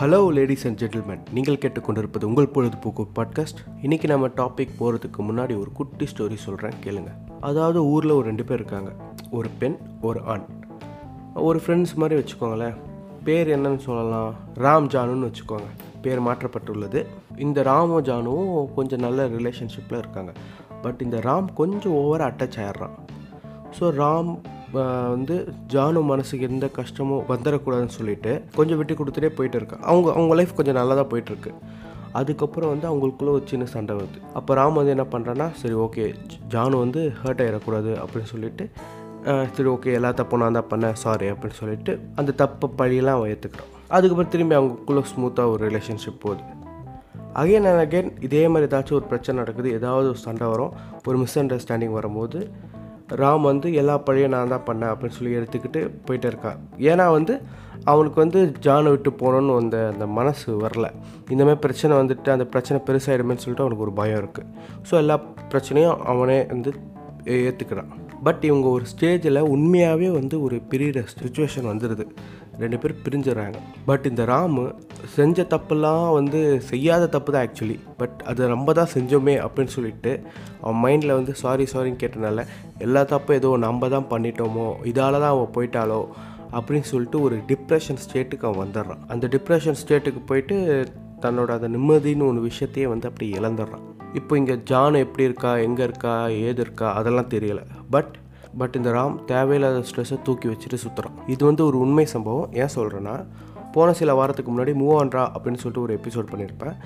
Hello ladies and gentleman நீங்கள் கேட்டுக்கொண்டிருப்பது உங்கள் பொழுதுபோக்கு பாட்காஸ்ட் இன்றைக்கி நம்ம டாபிக் போகிறதுக்கு முன்னாடி ஒரு குட்டி ஸ்டோரி சொல்கிறேன் கேளுங்க. அதாவது ஊரில் ஒரு ரெண்டு பேர் இருக்காங்க. ஒரு பெண் ஒரு ஆண். ஒரு ஃப்ரெண்ட்ஸ் மாதிரி வச்சுக்கோங்களேன். பேர் என்னன்னு சொல்லலாம். ராம் ஜானுன்னு வச்சுக்கோங்க. பேர் மாற்றப்பட்டுள்ளது. இந்த ராமும் ஜானுவும் கொஞ்சம் நல்ல ரிலேஷன்ஷிப்பில் இருக்காங்க. பட் இந்த ராம் கொஞ்சம் ஓவராக அட்டாச் ஆயிடுறான். ஸோ ராம் வந்து ஜானு மனசுக்கு எந்த கஷ்டமும் வந்துடக்கூடாதுன்னு சொல்லிட்டு கொஞ்சம் விட்டு கொடுத்துட்டே போயிட்டு இருக்கான் அவங்க அவங்க லைஃப் கொஞ்சம் நல்லா தான் போயிட்டுருக்கு. அதுக்கப்புறம் வந்து அவங்களுக்குள்ளே ஒரு சின்ன சண்டை வருது. அப்போ ராம் வந்து என்ன பண்ணுறான்னா சரி ஓகே ஜானு வந்து ஹர்ட் ஆகிடக்கூடாது அப்படின்னு சொல்லிட்டு சரி ஓகே எல்லா தப்பும் நான் தான் பண்ணேன் சாரி அப்படின்னு சொல்லிட்டு அந்த தப்பை பழியெல்லாம் அவன் ஏற்றுக்கிறான் அதுக்கப்புறம் திரும்பி அவங்களுக்குள்ளே ஸ்மூத்தாக ஒரு ரிலேஷன்ஷிப் போகுது. அகைன் அண்ட் அகைன் இதே மாதிரி ஏதாச்சும் ஒரு பிரச்சனை நடக்குது ஏதாவது ஒரு சண்டை வரும் ஒரு மிஸ் அண்டர்ஸ்டாண்டிங் வரும்போது ராம் வந்து எல்லா பழையும் நான் தான் பண்ணேன் அப்படின்னு சொல்லி எடுத்துக்கிட்டு போயிட்டு இருக்கான் ஏன்னா வந்து அவனுக்கு வந்து ஜானை விட்டு போகணுன்னு அந்த அந்த மனசு வரல. இந்தமாதிரி பிரச்சனை வந்துட்டு அந்த பிரச்சனை பெருசாகிடுமேனு சொல்லிட்டு அவனுக்கு ஒரு பயம் இருக்குது ஸோ எல்லா பிரச்சனையும் அவனே வந்து ஏற்றுக்கிறான் பட் இவங்க ஒரு ஸ்டேஜில் உண்மையாகவே வந்து ஒரு பெரிய சுச்சுவேஷன் வந்துடுது ரெண்டு பேரும் பிரிஞ்சிடறாங்க பட் இந்த ராமு செஞ்ச தப்புலாம் வந்து செய்யாத தப்பு தான் ஆக்சுவலி பட் அது நம்ம தான் செஞ்சோமே அப்படின்னு சொல்லிட்டு அவன் மைண்டில் வந்து சாரி சாரின்னு கேட்டனால எல்லா தப்பும் ஏதோ நம்ம தான் பண்ணிட்டோமோ இதால் தான் அவன் போயிட்டாலோ அப்படின்னு சொல்லிட்டு ஒரு டிப்ரெஷன் ஸ்டேட்டுக்கு அவன் வந்துடுறான். அந்த டிப்ரெஷன் ஸ்டேட்டுக்கு போயிட்டு தன்னோட அந்த நிம்மதின்னு ஒரு விஷயத்தையே வந்து அப்படி இழந்துடுறான். இப்போ இங்கே ஜான் எப்படி இருக்கா எங்கே இருக்கா ஏது இருக்கா அதெல்லாம் தெரியலை. பட் பட் இந்த ராம் தேவையில்லாத ஸ்ட்ரெஸ்ஸை தூக்கி வச்சுட்டு சுற்றுறான் இது வந்து ஒரு உண்மை சம்பவம். ஏன் சொல்கிறேன்னா போன சில வாரத்துக்கு முன்னாடி மூவ் ஆன்ரா அப்படின்னு சொல்லிட்டு ஒரு எபிசோட் பண்ணியிருப்பேன்.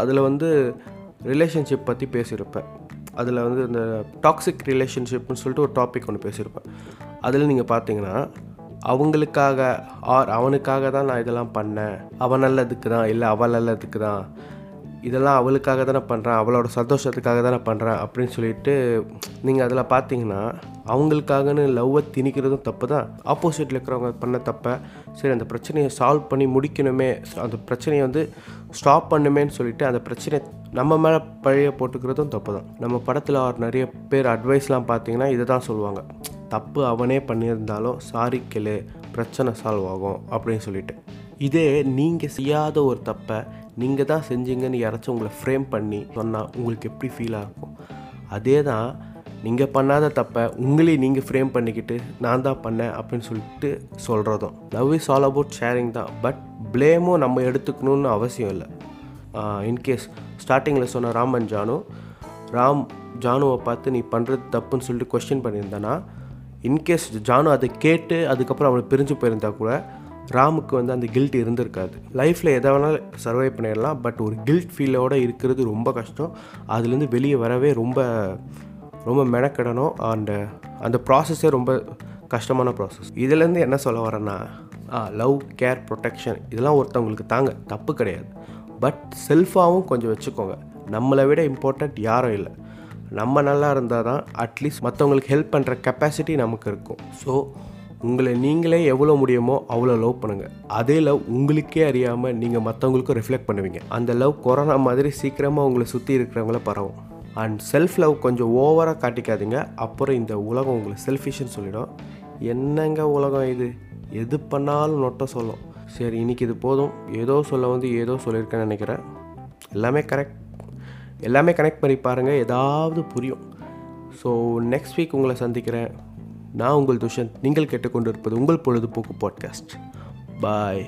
அதில் வந்து ரிலேஷன்ஷிப் பற்றி பேசியிருப்பேன். அதில் வந்து இந்த டாக்ஸிக் ரிலேஷன்ஷிப்னு சொல்லிட்டு ஒரு டாபிக் ஒன்று பேசியிருப்பேன். அதில் நீங்கள் பார்த்தீங்கன்னா அவங்களுக்காக ஆர் அவனுக்காக தான் நான் இதெல்லாம் பண்ணேன். அவன் நல்லதுக்கு தான் இல்லை அவள் நல்லதுக்கு தான். இதெல்லாம் அவளுக்காக தானே பண்ணுறேன் அவளோட சந்தோஷத்துக்காக தானே பண்ணுறேன் அப்படின்னு சொல்லிட்டு நீங்கள் அதில் பார்த்தீங்கன்னா அவங்களுக்காகன்னு லவ்வை திணிக்கிறதும் தப்பு தான் ஆப்போசிட்டில் இருக்கிறவங்க பண்ண தப்பை சரி அந்த பிரச்சனையை சால்வ் பண்ணி முடிக்கணுமே அந்த பிரச்சனையை வந்து ஸ்டாப் பண்ணுமேன்னு சொல்லிட்டு அந்த பிரச்சனையை நம்ம மேலே பழைய போட்டுக்கிறதும் தப்பு தான் நம்ம படத்தில் நிறைய பேர் அட்வைஸ்லாம் பார்த்தீங்கன்னா இதை தான் சொல்லுவாங்க. தப்பு அவனே பண்ணியிருந்தாலும் சாரி கெளு பிரச்சனை சால்வ் ஆகும் அப்படின்னு சொல்லிட்டு. இதே நீங்கள் செய்யாத ஒரு தப்பை நீங்கள் தான் செஞ்சீங்கன்னு யாராச்சும் உங்களை ஃப்ரேம் பண்ணி சொன்னால் உங்களுக்கு எப்படி ஃபீலாக இருக்கும் அதே தான் நீங்கள் பண்ணாத தப்பை உங்களே நீங்கள் ஃப்ரேம் பண்ணிக்கிட்டு நான் தான் பண்ணேன் அப்படின்னு சொல்லிட்டு சொல்கிறதும் love is all about sharing தான். பட் ப்ளேமும் நம்ம எடுத்துக்கணும்னு அவசியம் இல்லை. இன்கேஸ் ஸ்டார்டிங்கில் சொன்ன ராமன் ஜானு ராம் ஜானுவை பார்த்து நீ பண்ணுறது தப்புன்னு சொல்லிட்டு கொஸ்டின் பண்ணியிருந்தேன்னா இன்கேஸ் ஜானு அதை கேட்டு அதுக்கப்புறம் அவனை பிரிஞ்சு போயிருந்தா கூட ராமுக்கு வந்து அந்த கில்ட் இருந்திருக்காது. லைஃப்பில் எதை வேணாலும் சர்வை பண்ணிடலாம். பட் ஒரு கில்ட் ஃபீலோடு இருக்கிறது ரொம்ப கஷ்டம். அதுலேருந்து வெளியே வரவே ரொம்ப ரொம்ப மெனக்கிடணும் அண்ட் அந்த ப்ராசஸே ரொம்ப கஷ்டமான ப்ராசஸ் இதுலேருந்து என்ன சொல்ல வரேன்னா லவ் கேர் ப்ரொடெக்ஷன் இதெல்லாம் ஒருத்தவங்களுக்கு தாங்க தப்பு கிடையாது. பட் செல்ஃபாகவும் கொஞ்சம் வச்சுக்கோங்க. நம்மளை விட இம்பார்ட்டண்ட் யாரும் இல்லை. நம்ம நல்லா இருந்தால் தான் அட்லீஸ்ட் மற்றவங்களுக்கு ஹெல்ப் பண்ணுற கெப்பாசிட்டி நமக்கு இருக்கும். ஸோ உங்களை நீங்களே எவ்வளோ முடியுமோ அவ்வளோ லவ் பண்ணுங்கள் அதே லவ் உங்களுக்கே அறியாமல் நீங்கள் மற்றவங்களுக்கும் ரிஃப்ளெக்ட் பண்ணுவீங்க. அந்த லவ் கொரோனா மாதிரி சீக்கிரமாக உங்களை சுற்றி இருக்கிறவங்கள பரவும். அண்ட் செல்ஃப் லவ் கொஞ்சம் ஓவராக காட்டிக்காதீங்க. அப்புறம் இந்த உலகம் உங்களை செல்ஃபிஷ்னு சொல்லிடும். என்னங்க உலகம் இது? எது பண்ணாலும் நொட்ட சொல்லும். சரி இன்னைக்கு இது போதும். ஏதோ சொல்ல வந்து ஏதோ சொல்லியிருக்கேன்னு நினைக்கிறேன். எல்லாமே கரெக்ட் எல்லாமே கனெக்ட் பண்ணி பாருங்கள் ஏதாவது புரியும். ஸோ நெக்ஸ்ட் வீக் உங்களை சந்திக்கிறேன். நான் உங்கள் துஷன் நீங்கள் கேட்டுக்கொண்டிருப்பது உங்கள் பொழுதுபோக்கு பாட்காஸ்ட் பாய்